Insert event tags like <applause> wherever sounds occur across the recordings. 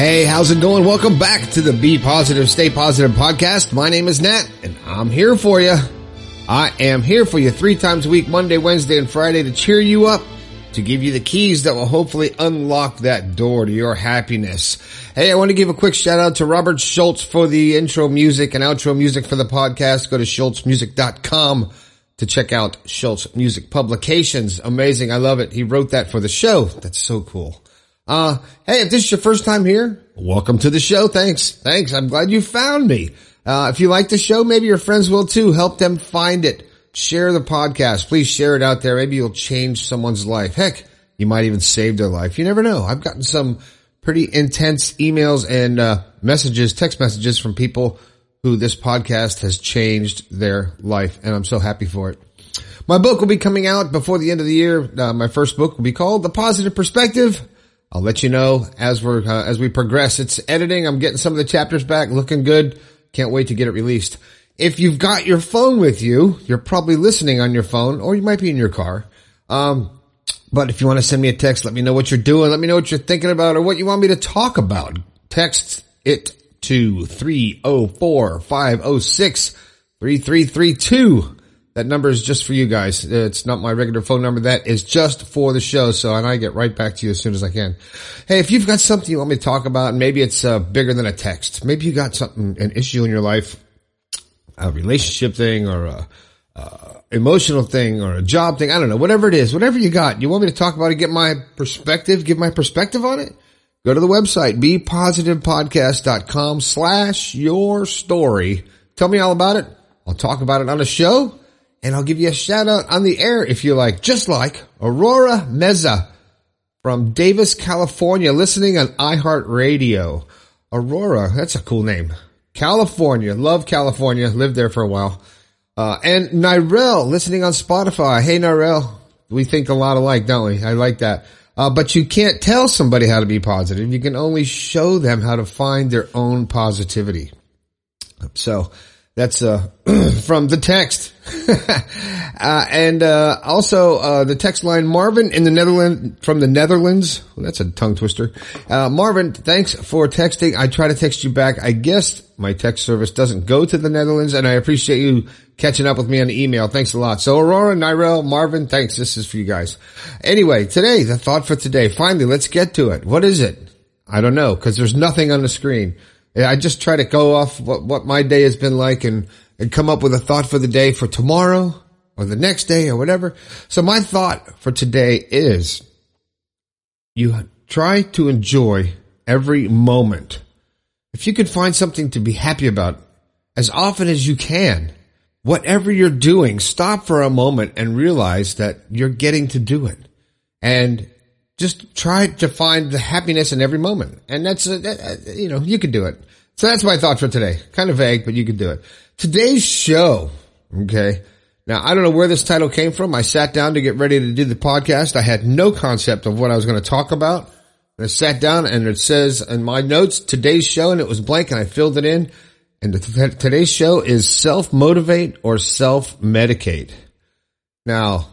Hey, how's it going? Welcome back to the Be Positive, Stay Positive podcast. My name is Nat and I'm here for you. I am here for you three times a week, Monday, Wednesday, and Friday to cheer you up, to give you the keys that will hopefully unlock that door to your happiness. Hey, I want to give a quick shout out to Robert Schultz for the intro music and outro music for the podcast. Go to schultzmusic.com to check out Schultz Music Publications. Amazing. I love it. He wrote that for the show. That's so cool. Uh, hey, if this is your first time here, welcome to the show. Thanks. Thanks. I'm glad you found me. Uh, if you like the show, maybe your friends will too. Help them find it. Share the podcast. Please share it out there. Maybe you'll change someone's life. Heck, you might even save their life. You never know. I've gotten some pretty intense emails and, uh, messages, text messages from people who this podcast has changed their life. And I'm so happy for it. My book will be coming out before the end of the year. Uh, my first book will be called The Positive Perspective. I'll let you know as we're, uh, as we progress. It's editing. I'm getting some of the chapters back looking good. Can't wait to get it released. If you've got your phone with you, you're probably listening on your phone or you might be in your car. Um, but if you want to send me a text, let me know what you're doing. Let me know what you're thinking about or what you want me to talk about. Text it to 304-506-3332. That number is just for you guys. It's not my regular phone number. That is just for the show. So, and I get right back to you as soon as I can. Hey, if you've got something you want me to talk about, maybe it's uh, bigger than a text, maybe you got something, an issue in your life, a relationship thing or a, emotional thing or a job thing. I don't know, whatever it is, whatever you got, you want me to talk about it, get my perspective, give my perspective on it. Go to the website, bepositivepodcast.com slash your story. Tell me all about it. I'll talk about it on the show and I'll give you a shout out on the air if you like, just like Aurora Meza from Davis, California, listening on iHeartRadio. Aurora, that's a cool name. California, love California, lived there for a while. Uh, and Nirel, listening on Spotify. Hey Nirel, we think a lot alike, don't we? I like that. Uh, but you can't tell somebody how to be positive. You can only show them how to find their own positivity. So, that's uh, <clears throat> from the text. <laughs> uh, and uh, also uh, the text line Marvin in the Netherlands from the Netherlands. Well, that's a tongue twister. Uh, Marvin, thanks for texting. I try to text you back. I guess my text service doesn't go to the Netherlands, and I appreciate you catching up with me on email. Thanks a lot. So Aurora, Nirel, Marvin, thanks. This is for you guys. Anyway, today the thought for today. Finally, let's get to it. What is it? I don't know because there's nothing on the screen. I just try to go off what, what my day has been like and, and come up with a thought for the day for tomorrow or the next day or whatever. So my thought for today is you try to enjoy every moment. If you can find something to be happy about as often as you can, whatever you're doing, stop for a moment and realize that you're getting to do it. And just try to find the happiness in every moment. And that's, uh, you know, you can do it. So that's my thought for today. Kind of vague, but you can do it. Today's show. Okay. Now, I don't know where this title came from. I sat down to get ready to do the podcast. I had no concept of what I was going to talk about. I sat down and it says in my notes, today's show, and it was blank and I filled it in. And today's show is self motivate or self medicate. Now,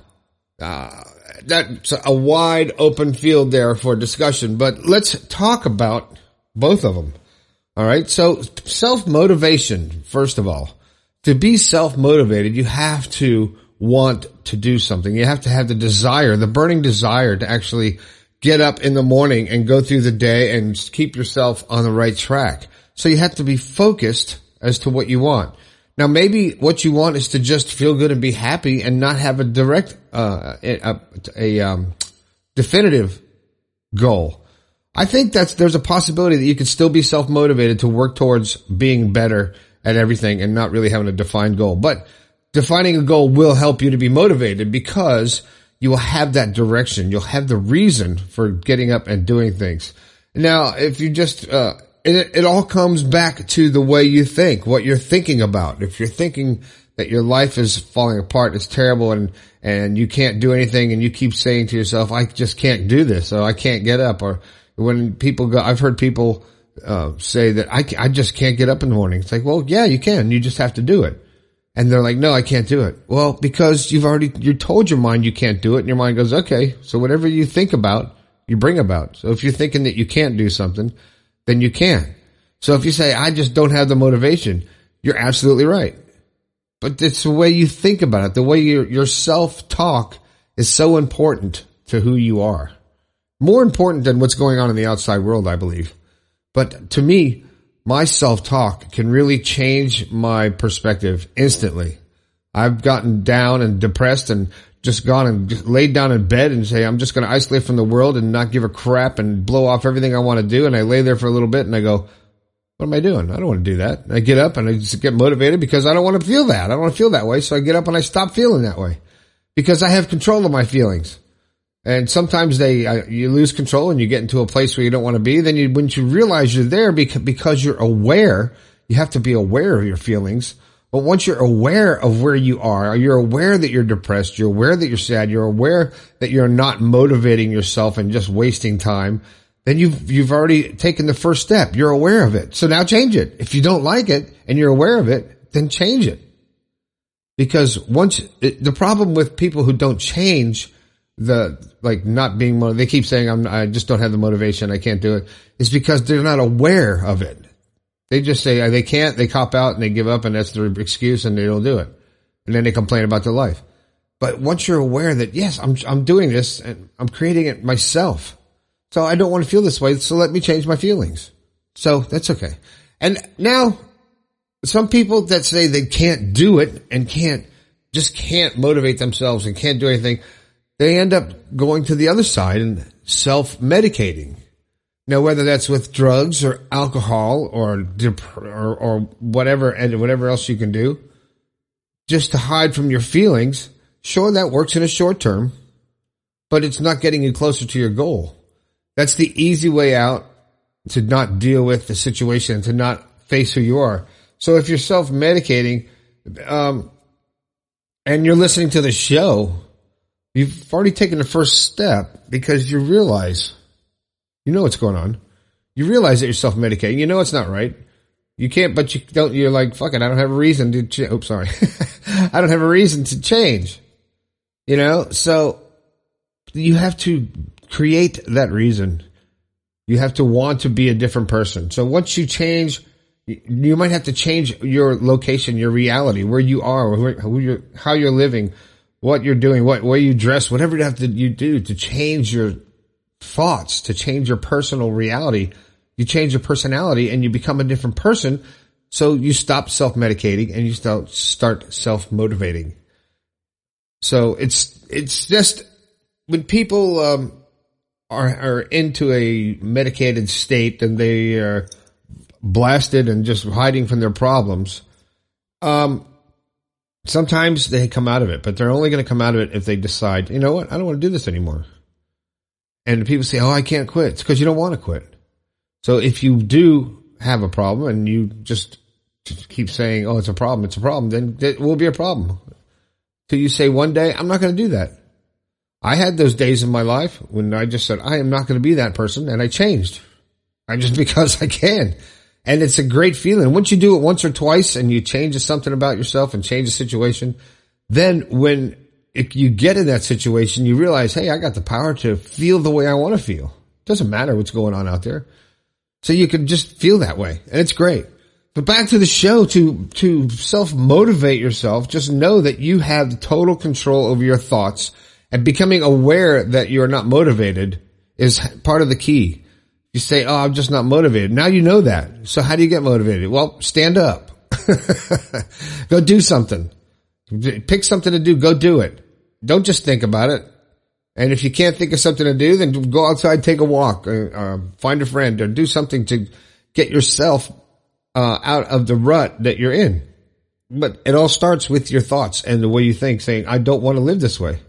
uh, that's a wide open field there for discussion, but let's talk about both of them. All right. So self motivation, first of all, to be self motivated, you have to want to do something. You have to have the desire, the burning desire to actually get up in the morning and go through the day and keep yourself on the right track. So you have to be focused as to what you want. Now, maybe what you want is to just feel good and be happy and not have a direct, uh, a, a um, definitive goal. I think that's, there's a possibility that you could still be self-motivated to work towards being better at everything and not really having a defined goal. But defining a goal will help you to be motivated because you will have that direction. You'll have the reason for getting up and doing things. Now, if you just, uh, it, it all comes back to the way you think, what you're thinking about. If you're thinking that your life is falling apart, it's terrible and, and you can't do anything and you keep saying to yourself, I just can't do this or I can't get up or when people go, I've heard people, uh, say that I, I just can't get up in the morning. It's like, well, yeah, you can. You just have to do it. And they're like, no, I can't do it. Well, because you've already, you told your mind you can't do it and your mind goes, okay, so whatever you think about, you bring about. So if you're thinking that you can't do something, then you can. So if you say, I just don't have the motivation, you're absolutely right. But it's the way you think about it. The way your, your self-talk is so important to who you are. More important than what's going on in the outside world, I believe. But to me, my self-talk can really change my perspective instantly. I've gotten down and depressed and just gone and just laid down in bed and say, I'm just going to isolate from the world and not give a crap and blow off everything I want to do. And I lay there for a little bit and I go, what am I doing? I don't want to do that. I get up and I just get motivated because I don't want to feel that. I don't want to feel that way. So I get up and I stop feeling that way because I have control of my feelings. And sometimes they, you lose control and you get into a place where you don't want to be. Then you, when you realize you're there because, because you're aware, you have to be aware of your feelings. But once you're aware of where you are, you're aware that you're depressed, you're aware that you're sad, you're aware that you're not motivating yourself and just wasting time, then you've, you've already taken the first step. You're aware of it. So now change it. If you don't like it and you're aware of it, then change it. Because once, it, the problem with people who don't change the, like not being, they keep saying, I'm, I just don't have the motivation. I can't do it. Is because they're not aware of it. They just say uh, they can't, they cop out and they give up and that's their excuse and they don't do it. And then they complain about their life. But once you're aware that, yes, I'm, I'm doing this and I'm creating it myself so I don't want to feel this way. So let me change my feelings. So that's okay. And now some people that say they can't do it and can't, just can't motivate themselves and can't do anything, they end up going to the other side and self-medicating. Now, whether that's with drugs or alcohol or, dep- or, or whatever, and whatever else you can do, just to hide from your feelings, sure, that works in a short term, but it's not getting you closer to your goal. That's the easy way out to not deal with the situation, to not face who you are. So if you're self medicating, um, and you're listening to the show, you've already taken the first step because you realize, you know what's going on. You realize that you're self medicating. You know it's not right. You can't, but you don't, you're like, fuck it, I don't have a reason to, ch- oops, sorry. <laughs> I don't have a reason to change. You know, so you have to create that reason. You have to want to be a different person. So once you change, you might have to change your location, your reality, where you are, who you're, how you're living, what you're doing, what way you dress, whatever you have to you do to change your thoughts, to change your personal reality. You change your personality and you become a different person. So you stop self-medicating and you start start self-motivating. So it's it's just when people um, are, are into a medicated state and they are blasted and just hiding from their problems, um, sometimes they come out of it, but they're only going to come out of it if they decide, you know what, I don't want to do this anymore. And people say, oh, I can't quit. It's because you don't want to quit. So if you do have a problem and you just keep saying, oh, it's a problem, it's a problem, then it will be a problem. Till you say one day, I'm not going to do that. I had those days in my life when I just said, I am not going to be that person. And I changed. I just <laughs> because I can. And it's a great feeling. Once you do it once or twice and you change something about yourself and change the situation, then when it, you get in that situation, you realize, Hey, I got the power to feel the way I want to feel. Doesn't matter what's going on out there. So you can just feel that way and it's great. But back to the show to, to self motivate yourself. Just know that you have total control over your thoughts and becoming aware that you're not motivated is part of the key. You say, Oh, I'm just not motivated. Now you know that. So how do you get motivated? Well, stand up. <laughs> go do something. Pick something to do. Go do it. Don't just think about it. And if you can't think of something to do, then go outside, take a walk, or, uh, uh, find a friend, or do something to get yourself uh, out of the rut that you're in. But it all starts with your thoughts and the way you think, saying, "I don't want to live this way."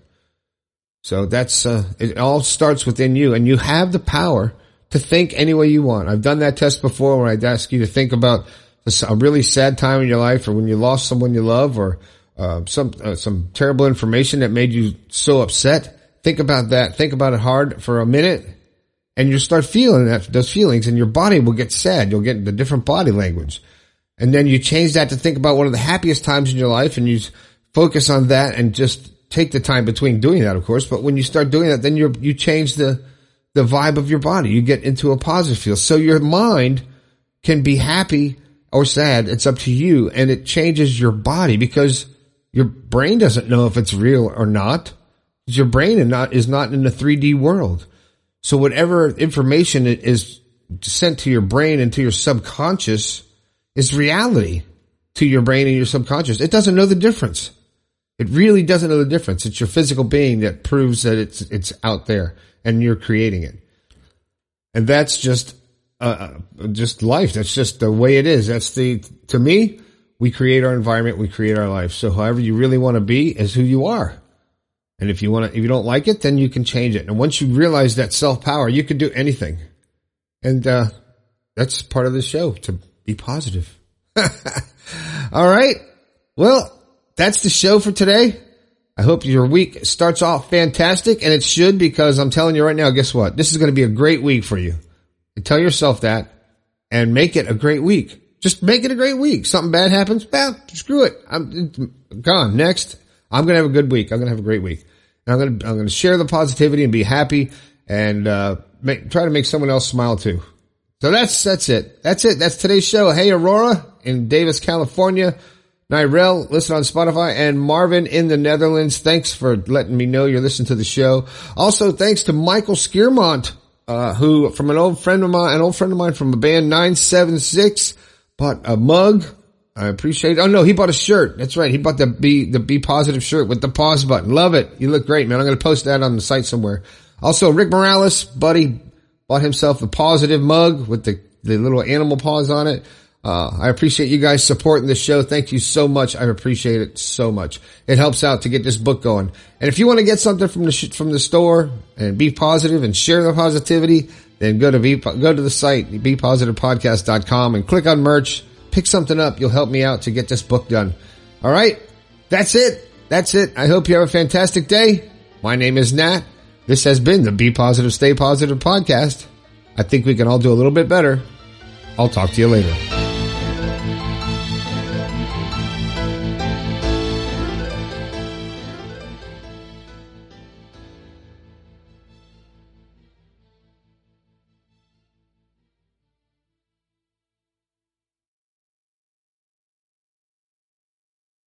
So that's, uh, it all starts within you and you have the power to think any way you want. I've done that test before where I'd ask you to think about a really sad time in your life or when you lost someone you love or, uh, some, uh, some terrible information that made you so upset. Think about that. Think about it hard for a minute and you start feeling that, those feelings and your body will get sad. You'll get the different body language. And then you change that to think about one of the happiest times in your life and you focus on that and just take the time between doing that, of course, but when you start doing that, then you you change the, the vibe of your body. You get into a positive feel. So your mind can be happy or sad. It's up to you and it changes your body because your brain doesn't know if it's real or not. Your brain is not, is not in the 3D world. So whatever information is sent to your brain and to your subconscious is reality to your brain and your subconscious. It doesn't know the difference. It really doesn't know the difference. It's your physical being that proves that it's, it's out there and you're creating it. And that's just, uh, just life. That's just the way it is. That's the, to me, we create our environment. We create our life. So however you really want to be is who you are. And if you want to, if you don't like it, then you can change it. And once you realize that self power, you can do anything. And, uh, that's part of the show to be positive. <laughs> All right. Well, that's the show for today. I hope your week starts off fantastic and it should because I'm telling you right now, guess what? This is going to be a great week for you. And tell yourself that and make it a great week. Just make it a great week. Something bad happens, well, screw it. I'm gone. Next. I'm going to have a good week. I'm going to have a great week. And I'm going to, I'm going to share the positivity and be happy and, uh, make, try to make someone else smile too. So that's, that's it. That's it. That's today's show. Hey, Aurora in Davis, California. Nirel, listen on Spotify, and Marvin in the Netherlands. Thanks for letting me know you're listening to the show. Also, thanks to Michael Skiermont, uh, who, from an old friend of mine, an old friend of mine from a band 976, bought a mug. I appreciate it. Oh no, he bought a shirt. That's right. He bought the be, the be positive shirt with the pause button. Love it. You look great, man. I'm going to post that on the site somewhere. Also, Rick Morales, buddy, bought himself a positive mug with the, the little animal paws on it. Uh, I appreciate you guys supporting the show. Thank you so much. I appreciate it so much. It helps out to get this book going. And if you want to get something from the sh- from the store and be positive and share the positivity, then go to be, go to the site bepositivepodcast.com and click on merch. Pick something up. You'll help me out to get this book done. All right, that's it. That's it. I hope you have a fantastic day. My name is Nat. This has been the Be Positive, Stay Positive podcast. I think we can all do a little bit better. I'll talk to you later.